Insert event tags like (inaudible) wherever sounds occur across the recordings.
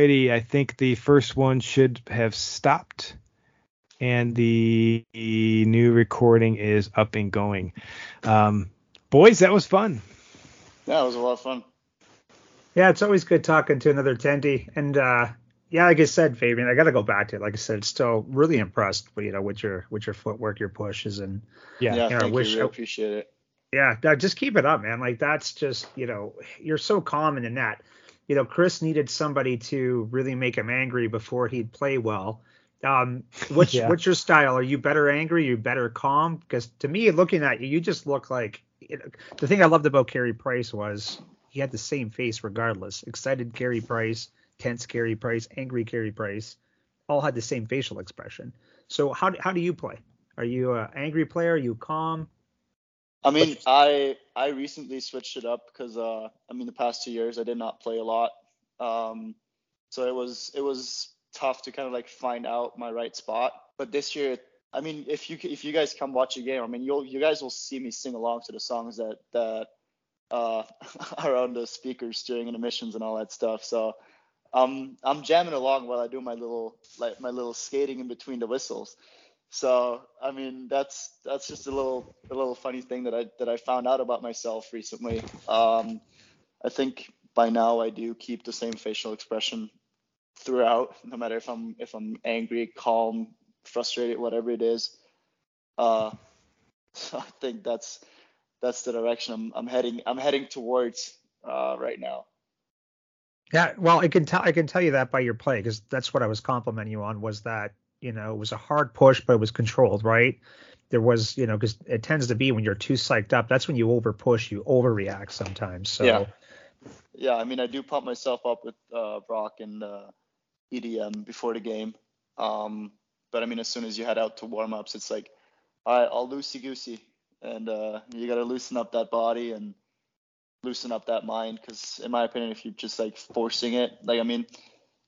Alrighty, I think the first one should have stopped, and the, the new recording is up and going. Um, boys, that was fun. Yeah, it was a lot of fun. Yeah, it's always good talking to another attendee, and uh, yeah, like I said, Fabian, I got to go back to it. Like I said, still really impressed, with, you know, with your with your footwork, your pushes, and yeah, yeah, you know, thank I wish, you. Really appreciate it. Yeah, just keep it up, man. Like that's just, you know, you're so calm in the net you know, Chris needed somebody to really make him angry before he'd play well. Um, what's yeah. what's your style? Are you better angry? Are you better calm? Because to me, looking at you, you just look like know, the thing I loved about Carey Price was he had the same face regardless. Excited Carey Price, tense Carey Price, angry Carey Price, all had the same facial expression. So how how do you play? Are you an angry player? Are you calm? I mean, I I recently switched it up because uh, I mean the past two years I did not play a lot, um, so it was it was tough to kind of like find out my right spot. But this year, I mean, if you if you guys come watch a game, I mean, you'll you guys will see me sing along to the songs that that uh, (laughs) are on the speakers during intermissions and all that stuff. So um, I'm jamming along while I do my little like my little skating in between the whistles. So I mean that's that's just a little a little funny thing that I that I found out about myself recently. Um, I think by now I do keep the same facial expression throughout, no matter if I'm if I'm angry, calm, frustrated, whatever it is. Uh, so (laughs) I think that's that's the direction I'm I'm heading I'm heading towards uh, right now. Yeah, well, I can tell I can tell you that by your play because that's what I was complimenting you on was that you know, it was a hard push, but it was controlled, right? There was, you know, because it tends to be when you're too psyched up, that's when you over push, you overreact sometimes. So yeah, yeah. I mean, I do pump myself up with uh, Brock and uh, EDM before the game. Um, but I mean, as soon as you head out to warm ups, it's like, all right, all loosey goosey, and uh, you got to loosen up that body and loosen up that mind. Because in my opinion, if you're just like forcing it, like I mean,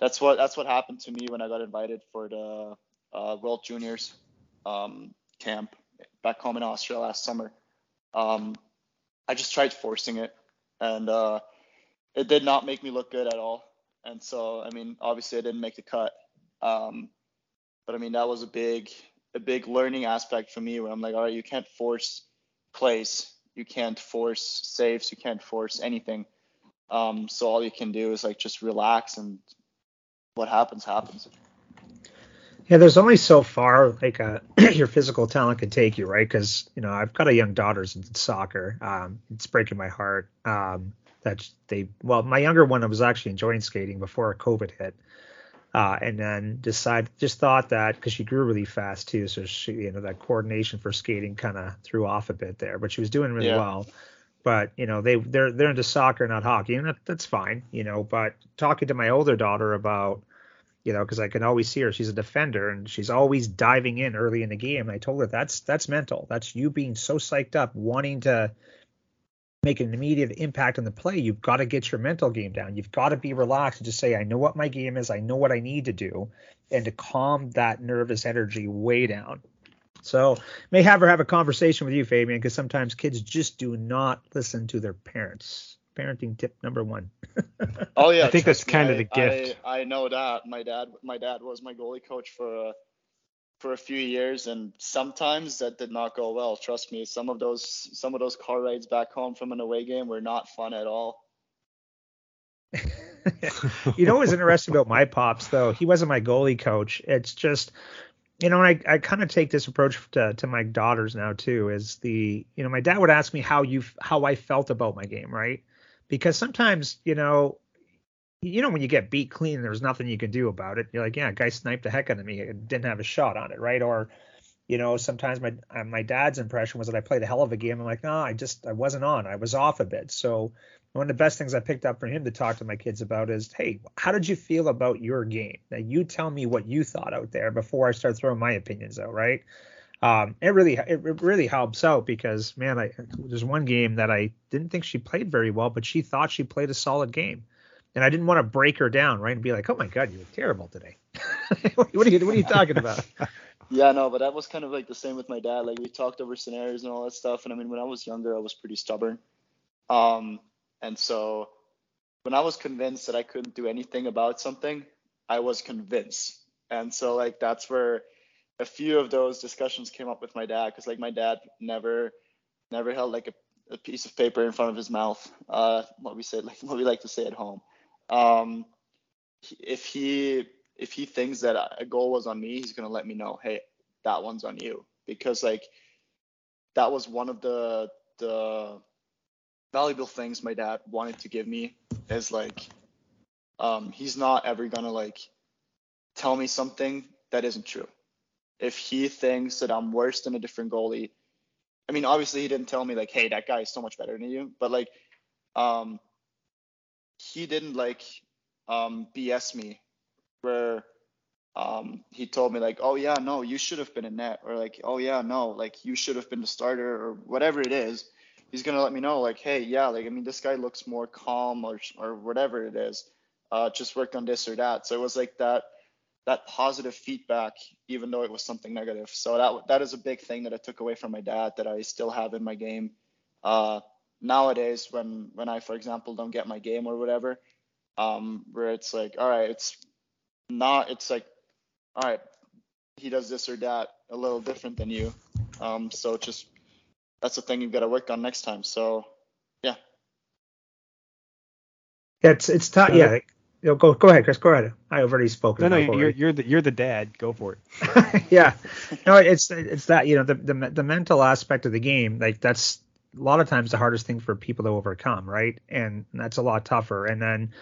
that's what that's what happened to me when I got invited for the uh, World Juniors um, camp back home in Austria last summer. Um, I just tried forcing it, and uh, it did not make me look good at all. And so, I mean, obviously, I didn't make the cut. Um, but I mean, that was a big a big learning aspect for me where I'm like, all right, you can't force plays, you can't force saves, you can't force anything. Um, so all you can do is like just relax and what happens happens. Yeah, there's only so far like uh, (clears throat) your physical talent can take you, right? Because you know I've got a young daughter's in soccer. Um, it's breaking my heart um, that they. Well, my younger one was actually enjoying skating before COVID hit, uh, and then decided just thought that because she grew really fast too, so she you know that coordination for skating kind of threw off a bit there, but she was doing really yeah. well but you know they they're they're into soccer not hockey and that, that's fine you know but talking to my older daughter about you know because i can always see her she's a defender and she's always diving in early in the game and i told her that's that's mental that's you being so psyched up wanting to make an immediate impact on the play you've got to get your mental game down you've got to be relaxed and just say i know what my game is i know what i need to do and to calm that nervous energy way down so may have her have a conversation with you, Fabian, because sometimes kids just do not listen to their parents. Parenting tip number one. (laughs) oh yeah, I think that's kind of the gift. I, I, know that my dad, my dad was my goalie coach for a, for a few years, and sometimes that did not go well. Trust me, some of those some of those car rides back home from an away game were not fun at all. (laughs) you know what was interesting about my pops though? He wasn't my goalie coach. It's just you know, I, I kind of take this approach to, to my daughters now too. Is the you know my dad would ask me how you how I felt about my game, right? Because sometimes you know, you know when you get beat clean, there's nothing you can do about it. You're like, yeah, guy sniped the heck out of me, and didn't have a shot on it, right? Or you know, sometimes my uh, my dad's impression was that I played a hell of a game. I'm like, no, I just I wasn't on. I was off a bit. So one of the best things I picked up from him to talk to my kids about is, hey, how did you feel about your game? Now you tell me what you thought out there before I start throwing my opinions out, right? Um, it really it really helps out because man, I there's one game that I didn't think she played very well, but she thought she played a solid game, and I didn't want to break her down, right, and be like, oh my god, you were terrible today. (laughs) what are you what are you talking about? Yeah, no, but that was kind of like the same with my dad. Like we talked over scenarios and all that stuff. And I mean, when I was younger, I was pretty stubborn. Um, and so when I was convinced that I couldn't do anything about something, I was convinced. And so like that's where a few of those discussions came up with my dad because like my dad never never held like a, a piece of paper in front of his mouth. Uh, what we said like (laughs) what we like to say at home. Um, if he if he thinks that a goal was on me, he's gonna let me know. Hey, that one's on you because like that was one of the the valuable things my dad wanted to give me is like um, he's not ever gonna like tell me something that isn't true. If he thinks that I'm worse than a different goalie, I mean, obviously he didn't tell me like, hey, that guy is so much better than you, but like, um, he didn't like um, BS me where um, he told me like, oh yeah, no, you should have been in net, or like, oh yeah, no, like you should have been the starter, or whatever it is. He's gonna let me know like, hey, yeah, like I mean, this guy looks more calm, or or whatever it is. Uh, just work on this or that. So it was like that that positive feedback, even though it was something negative. So that that is a big thing that I took away from my dad that I still have in my game. Uh, nowadays, when when I, for example, don't get my game or whatever, um, where it's like, all right, it's not, it's like, all right, he does this or that a little different than you. Um, so just that's the thing you've got to work on next time. So yeah. Yeah, it's it's tough. Yeah, you know, go go ahead, Chris. Go ahead. I already spoken. No, no, you're already. you're the you're the dad. Go for it. (laughs) yeah, no, it's it's that you know the, the the mental aspect of the game. Like that's a lot of times the hardest thing for people to overcome, right? And that's a lot tougher. And then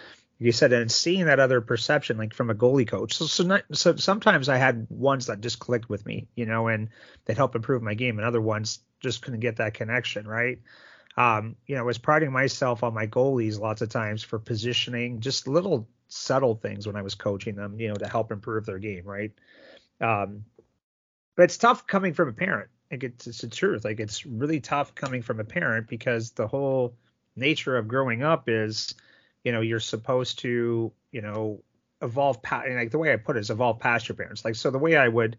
you said and seeing that other perception like from a goalie coach. So so, not, so sometimes i had ones that just clicked with me you know and that helped improve my game and other ones just couldn't get that connection right? Um, you know i was priding myself on my goalies lots of times for positioning just little subtle things when i was coaching them you know to help improve their game right? Um, but it's tough coming from a parent. Like it's, it's the truth. Like it's really tough coming from a parent because the whole nature of growing up is you know you're supposed to you know evolve past like the way I put it is evolve past your parents. Like so the way I would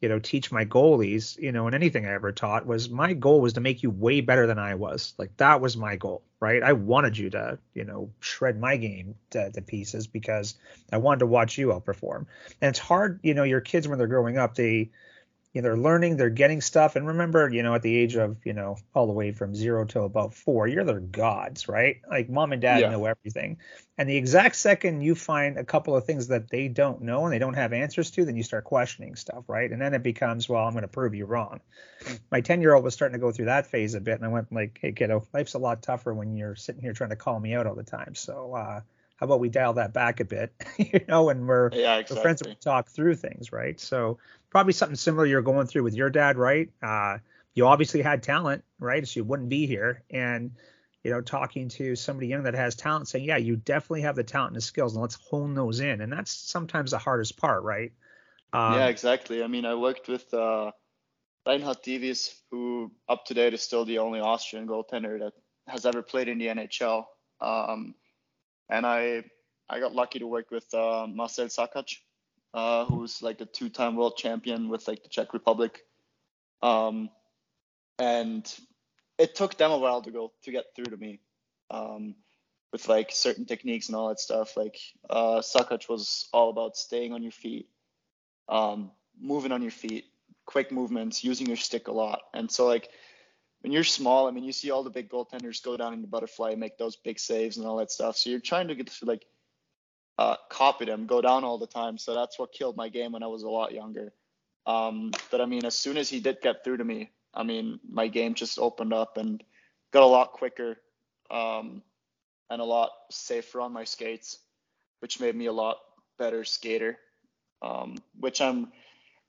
you know teach my goalies you know and anything I ever taught was my goal was to make you way better than I was. Like that was my goal, right? I wanted you to you know shred my game to, to pieces because I wanted to watch you outperform. And it's hard, you know, your kids when they're growing up they you know, they're learning, they're getting stuff. And remember, you know, at the age of, you know, all the way from zero to about four, you're their gods, right? Like mom and dad yeah. know everything. And the exact second you find a couple of things that they don't know and they don't have answers to, then you start questioning stuff, right? And then it becomes, well, I'm going to prove you wrong. My 10 year old was starting to go through that phase a bit. And I went like, hey, kiddo, life's a lot tougher when you're sitting here trying to call me out all the time. So, uh, how about we dial that back a bit, (laughs) you know, and we're, yeah, exactly. we're friends and we talk through things, right? So probably something similar you're going through with your dad, right? Uh, you obviously had talent, right? So you wouldn't be here. And, you know, talking to somebody young that has talent, saying, yeah, you definitely have the talent and the skills, and let's hone those in. And that's sometimes the hardest part, right? Um, yeah, exactly. I mean, I worked with uh, Reinhard Divis, who up to date is still the only Austrian goaltender that has ever played in the NHL. Um, and I I got lucky to work with uh, Marcel Sakac, uh, who's like a two-time world champion with like the Czech Republic. Um, and it took them a while to go to get through to me um, with like certain techniques and all that stuff. Like uh, Sakac was all about staying on your feet, um, moving on your feet, quick movements, using your stick a lot. And so like when you're small, I mean, you see all the big goaltenders go down in the butterfly, and make those big saves and all that stuff. So you're trying to get to like uh, copy them, go down all the time. So that's what killed my game when I was a lot younger. Um, but I mean, as soon as he did get through to me, I mean, my game just opened up and got a lot quicker um, and a lot safer on my skates, which made me a lot better skater, um, which I'm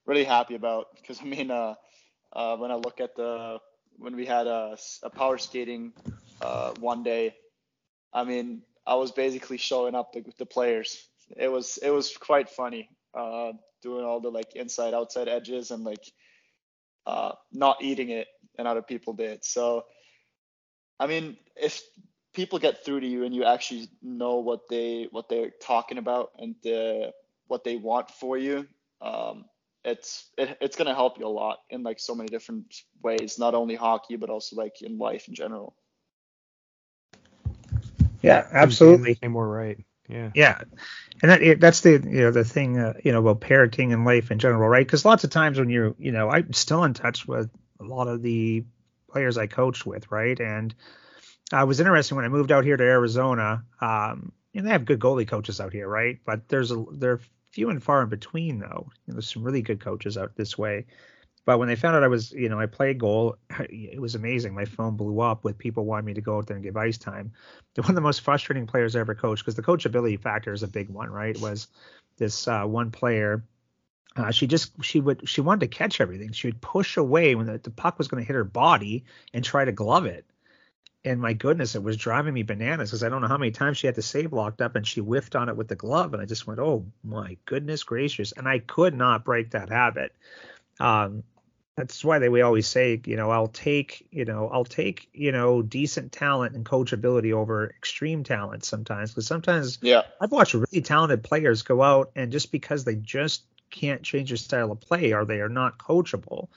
really happy about because I mean, uh, uh, when I look at the when we had a, a power skating uh, one day, I mean, I was basically showing up the, the players. It was it was quite funny uh, doing all the like inside outside edges and like uh, not eating it and other people did. So I mean, if people get through to you and you actually know what they what they're talking about and what they want for you, um, it's it, it's gonna help you a lot in like so many different ways, not only hockey but also like in life in general. Yeah, absolutely. And more right. Yeah. Yeah. And that that's the you know the thing uh, you know about parenting and life in general, right? Because lots of times when you're you know I'm still in touch with a lot of the players I coached with, right? And uh, it was interesting when I moved out here to Arizona. Um, and they have good goalie coaches out here, right? But there's a they're few and far in between though. You know, there's some really good coaches out this way. But when they found out I was, you know, I played goal, (laughs) it was amazing. My phone blew up with people wanting me to go out there and give ice time. (laughs) One of the most frustrating players I ever coached, because the coachability factor is a big one, right? Was this uh, one player. Uh, she just she would she wanted to catch everything. She would push away when the, the puck was going to hit her body and try to glove it. And my goodness, it was driving me bananas because I don't know how many times she had the save locked up and she whiffed on it with the glove. And I just went, oh my goodness gracious. And I could not break that habit. Um, that's why they we always say, you know, I'll take, you know, I'll take, you know, decent talent and coachability over extreme talent sometimes. Because sometimes yeah. I've watched really talented players go out and just because they just can't change their style of play or they are not coachable,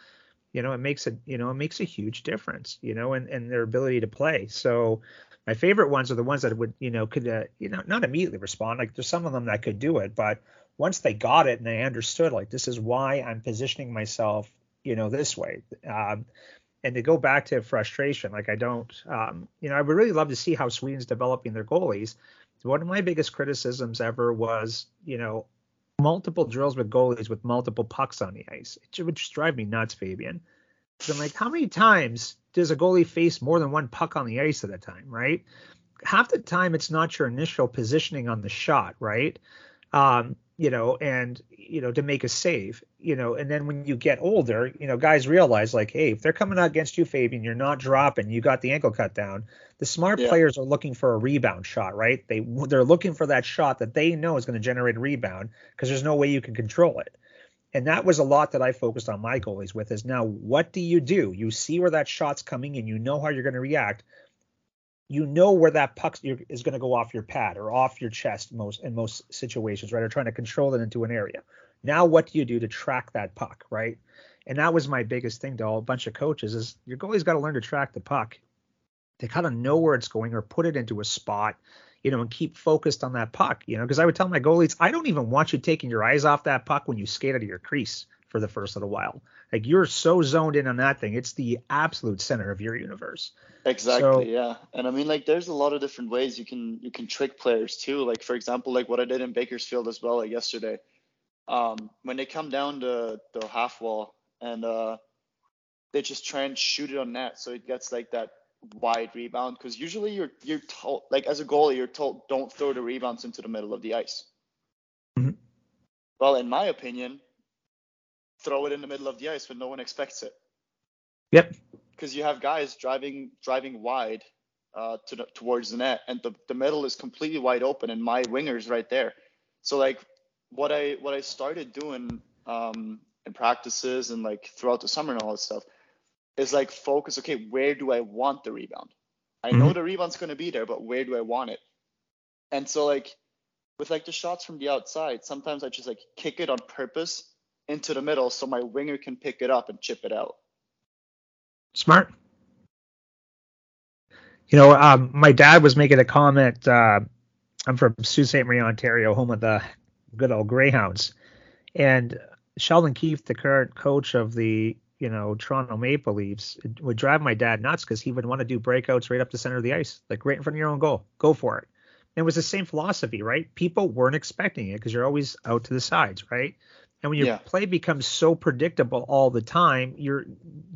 you know, it makes a you know, it makes a huge difference, you know, and, and their ability to play. So my favorite ones are the ones that would, you know, could uh, you know, not immediately respond. Like there's some of them that could do it, but once they got it and they understood like this is why I'm positioning myself you know, this way. Um, and to go back to frustration, like I don't, um, you know, I would really love to see how Sweden's developing their goalies. One of my biggest criticisms ever was, you know, multiple drills with goalies with multiple pucks on the ice. It would just drive me nuts, Fabian. I'm like, how many times does a goalie face more than one puck on the ice at a time, right? Half the time, it's not your initial positioning on the shot, right? Um, you know, and you know to make a save, you know, and then when you get older, you know, guys realize like, hey, if they're coming out against you, Fabian, you're not dropping, you got the ankle cut down. The smart yeah. players are looking for a rebound shot, right? They they're looking for that shot that they know is going to generate a rebound because there's no way you can control it. And that was a lot that I focused on my goalies with is now what do you do? You see where that shot's coming and you know how you're going to react you know where that puck is going to go off your pad or off your chest most in most situations, right? Or trying to control it into an area. Now, what do you do to track that puck, right? And that was my biggest thing to a bunch of coaches is your goalie's got to learn to track the puck. They kind of know where it's going or put it into a spot, you know, and keep focused on that puck, you know, because I would tell my goalies, I don't even want you taking your eyes off that puck when you skate out of your crease for the first little while. Like you're so zoned in on that thing. It's the absolute center of your universe. Exactly, so, yeah. And I mean like there's a lot of different ways you can you can trick players too. Like for example, like what I did in Bakersfield as well like yesterday. Um, when they come down to the half wall and uh, they just try and shoot it on net so it gets like that wide rebound because usually you're you're told like as a goalie you're told don't throw the rebounds into the middle of the ice. Mm-hmm. Well, in my opinion, throw it in the middle of the ice when no one expects it. Yep. Because you have guys driving driving wide uh, to the, towards the net, and the, the middle is completely wide open, and my winger's right there. So like what I what I started doing um, in practices and like throughout the summer and all that stuff is like focus. Okay, where do I want the rebound? I know mm-hmm. the rebound's going to be there, but where do I want it? And so like with like the shots from the outside, sometimes I just like kick it on purpose into the middle so my winger can pick it up and chip it out. Smart. You know, um, my dad was making a comment. Uh, I'm from Sault Ste. Marie, Ontario, home of the good old Greyhounds. And Sheldon Keefe, the current coach of the you know Toronto Maple Leafs, would drive my dad nuts because he would want to do breakouts right up the center of the ice, like right in front of your own goal. Go for it. And it was the same philosophy, right? People weren't expecting it because you're always out to the sides, right? And when your yeah. play becomes so predictable all the time, you're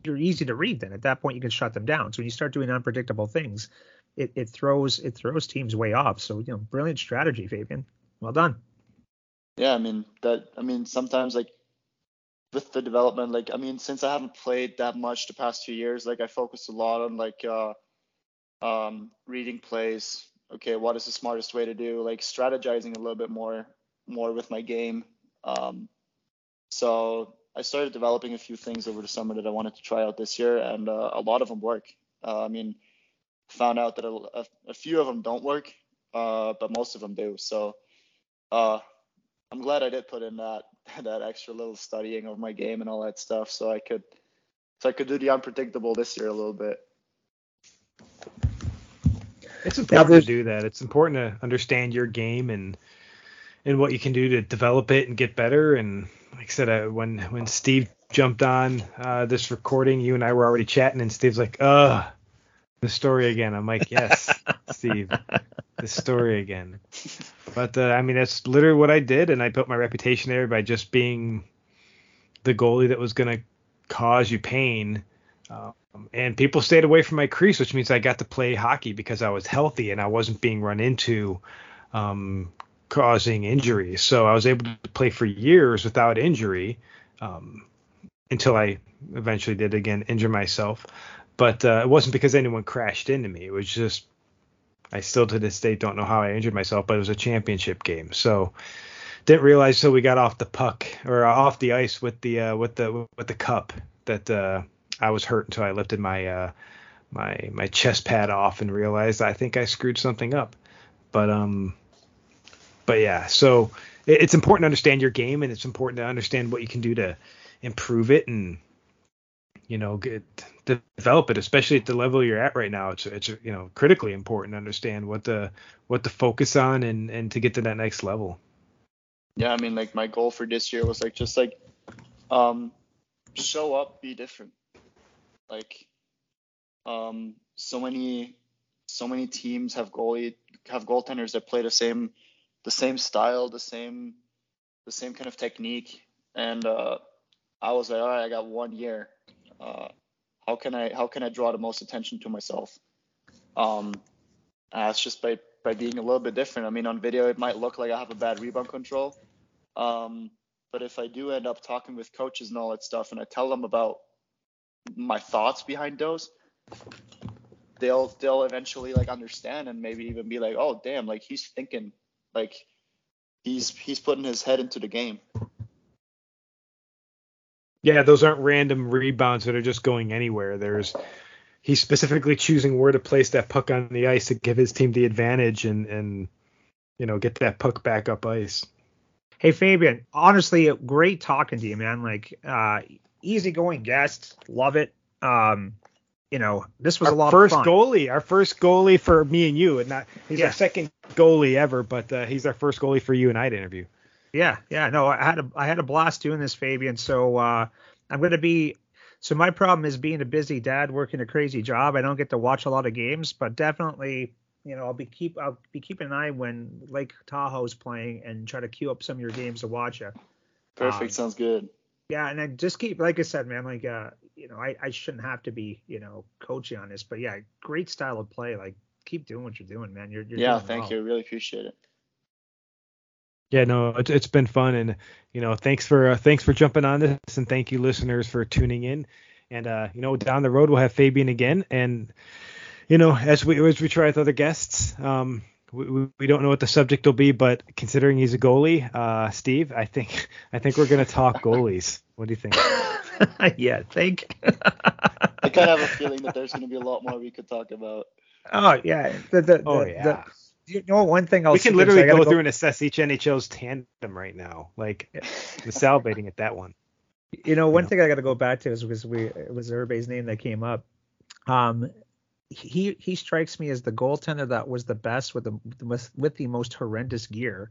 you're easy to read. Then at that point, you can shut them down. So when you start doing unpredictable things, it, it throws it throws teams way off. So you know, brilliant strategy, Fabian. Well done. Yeah, I mean that. I mean sometimes like with the development, like I mean since I haven't played that much the past few years, like I focused a lot on like uh, um, reading plays. Okay, what is the smartest way to do? Like strategizing a little bit more more with my game. Um, so I started developing a few things over the summer that I wanted to try out this year, and uh, a lot of them work. Uh, I mean, found out that a, a, few of them don't work, uh, but most of them do. So uh, I'm glad I did put in that (laughs) that extra little studying of my game and all that stuff, so I could so I could do the unpredictable this year a little bit. It's important to do that. It's important to understand your game and and what you can do to develop it and get better. And like I said, uh, when when Steve jumped on uh, this recording, you and I were already chatting, and Steve's like, "Ugh, the story again." I'm like, "Yes, (laughs) Steve, the story again." But uh, I mean, that's literally what I did, and I built my reputation there by just being the goalie that was going to cause you pain. Um, and people stayed away from my crease, which means I got to play hockey because I was healthy and I wasn't being run into, um, causing injuries. So I was able to play for years without injury um, until I eventually did again injure myself. But uh, it wasn't because anyone crashed into me. It was just I still to this day don't know how I injured myself, but it was a championship game. So didn't realize till we got off the puck or off the ice with the uh, with the with the cup that uh, I was hurt until I lifted my uh, my my chest pad off and realized I think I screwed something up. But um, but yeah, so it, it's important to understand your game and it's important to understand what you can do to improve it and you know get develop it, especially at the level you're at right now. It's it's you know critically important to understand what the what to focus on and and to get to that next level yeah, I mean, like my goal for this year was like just like um show up, be different. Like um so many so many teams have goalie have goaltenders that play the same the same style, the same the same kind of technique. And uh I was like, all right, I got one year. Uh how can I how can I draw the most attention to myself? Um that's just by by being a little bit different. I mean, on video it might look like I have a bad rebound control, um, but if I do end up talking with coaches and all that stuff, and I tell them about my thoughts behind those, they'll they'll eventually like understand and maybe even be like, oh damn, like he's thinking, like he's he's putting his head into the game. Yeah, those aren't random rebounds that are just going anywhere. There's he's specifically choosing where to place that puck on the ice to give his team the advantage and and you know get that puck back up ice. Hey Fabian, honestly, great talking to you, man. Like uh easygoing guest, love it. Um you know, this was our a lot first of fun. goalie, our first goalie for me and you, and not he's Yeah. our second goalie ever, but uh, he's our first goalie for you and I to interview. Yeah, yeah, no, I had a I had a blast doing this, Fabian. So uh, I'm gonna be. So my problem is being a busy dad, working a crazy job. I don't get to watch a lot of games, but definitely, you know, I'll be keep I'll be keeping an eye when Lake Tahoe's playing and try to queue up some of your games to watch you. Perfect, Um, sounds good. Yeah, and I just keep like I said, man, like uh, you know, I I shouldn't have to be you know coaching on this, but yeah, great style of play. Like keep doing what you're doing, man. You're, you're Yeah, doing thank well. you. Really appreciate it. Yeah, no, it's, it's been fun, and you know, thanks for uh, thanks for jumping on this, and thank you listeners for tuning in. And uh, you know, down the road we'll have Fabian again, and you know, as we as we try with other guests, um, we, we, we don't know what the subject will be, but considering he's a goalie, uh, Steve, I think (laughs) I think we're gonna talk goalies. What do you think? (laughs) (laughs) yeah, think. I kind of have a feeling that there's going to be a lot more we could talk about. Oh yeah. The, the, Oh the- yeah. the- you know one thing I'll we can literally I gotta go through and assess each NHL's tandem right now. Like, we're salivating at that one. You know, one know. thing I got to go back to is because we it was everybody's name that came up. Um, he he strikes me as the goaltender that was the best with the with, with the most horrendous gear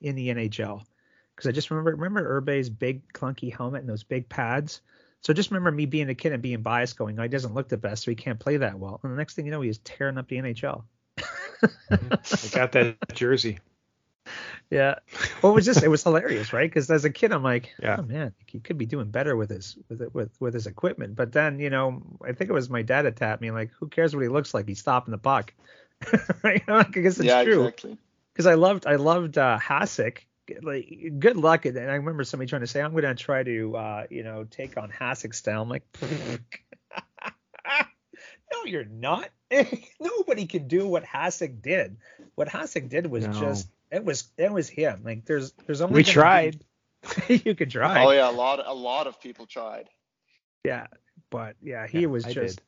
in the NHL. Because I just remember remember Irbe's big clunky helmet and those big pads. So just remember me being a kid and being biased, going, "Oh, he doesn't look the best, so he can't play that well." And the next thing you know, he is tearing up the NHL. I got that (laughs) jersey. Yeah. Well, it was just it was hilarious, right? Because as a kid, I'm like, Yeah. oh man, he could be doing better with his with it with with his equipment. But then, you know, I think it was my dad that tapped me like, who cares what he looks like? He's stopping the puck. (laughs) right? (laughs) You I guess it's yeah, true. exactly. Because I loved I loved uh, Hasek. Like good luck. And I remember somebody trying to say, I'm gonna try to uh, you know, take on Hasek's style. I'm like, (laughs) no, you're not. (laughs) Nobody can do what Hasek did. What Hasek did was No. just it was it was him. Like there's there's only We tried. be- (laughs) you could try. Oh yeah, a lot a lot of people tried. Yeah, but yeah, he Yeah, was I just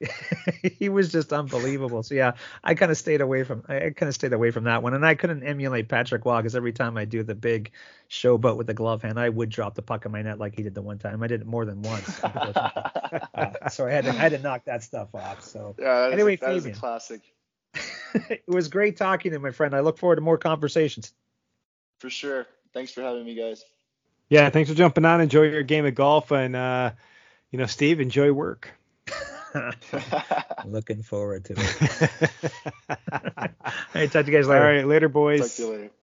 (laughs) he was just unbelievable. So yeah, I kind of stayed away from I kind of stayed away from that one, and I couldn't emulate Patrick Roy because every time I do the big showboat with the glove hand, I would drop the puck in my net like he did the one time. I did it more than once, (laughs) (laughs) so I had to I had to knock that stuff off. So yeah, anyway, that was a classic. it was great talking to my friend. I look forward to more conversations. For sure. Thanks for having me, guys. Yeah, thanks for jumping on. Enjoy your game of golf, and uh, you know, Steve, enjoy work. (laughs) (laughs) Looking forward to it. (laughs) hey, talk to you guys later. All right, later, boys. Talk to you later.